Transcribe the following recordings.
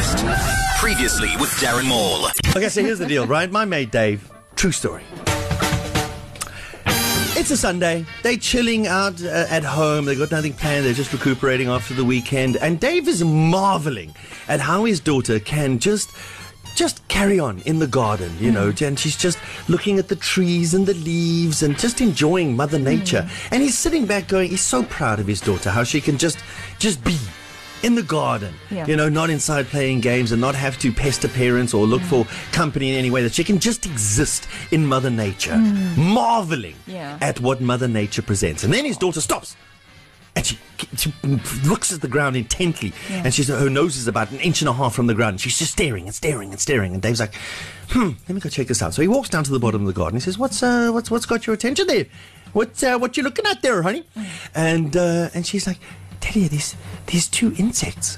Breakfast. Previously with Darren Maule. Okay, so here's the deal, right? My mate Dave, true story. It's a Sunday. They're chilling out uh, at home. They've got nothing planned. They're just recuperating after the weekend. And Dave is marveling at how his daughter can just just carry on in the garden, you know, and she's just looking at the trees and the leaves and just enjoying Mother Nature. And he's sitting back going, he's so proud of his daughter, how she can just just be in the garden, Yeah. you know, not inside playing games and not have to pester parents or look for company in any way, that she can just exist in Mother Nature, marveling Yeah. at what Mother Nature presents. And then his daughter stops. And she, she looks at the ground intently, Yeah. and she's her nose is about an inch and a half from the ground. She's just staring and staring and staring. And Dave's like, "Hmm, let me go check this out." So he walks down to the bottom of the garden. He says, "What's uh, what's what's got your attention there? What's uh, what you looking at there, honey?" And uh, and she's like, "Daddy, these these two insects.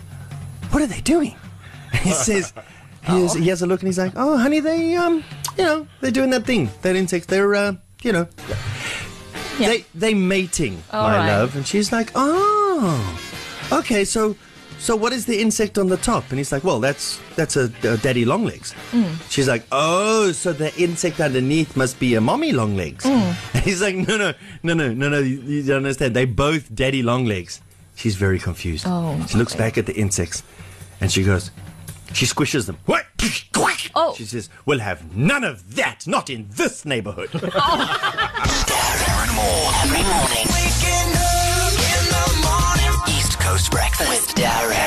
What are they doing?" And he says, he, has, he has a look, and he's like, "Oh, honey, they um, you know, they're doing that thing. That insects. They're uh, you know." Yeah. They they mating, All my right. love. And she's like, oh, okay. So so what is the insect on the top? And he's like, well, that's that's a, a daddy long legs. Mm. She's like, oh, so the insect underneath must be a mommy long legs. Mm. And he's like, no, no, no, no, no, no. You, you don't understand. They both daddy long legs. She's very confused. Oh, she looks back at the insects, and she goes, she squishes them. What? Oh. She says, "We'll have none of that. Not in this neighborhood." Oh. Darren Maule. Every morning. Waking up in the morning. East Coast Breakfast with Darren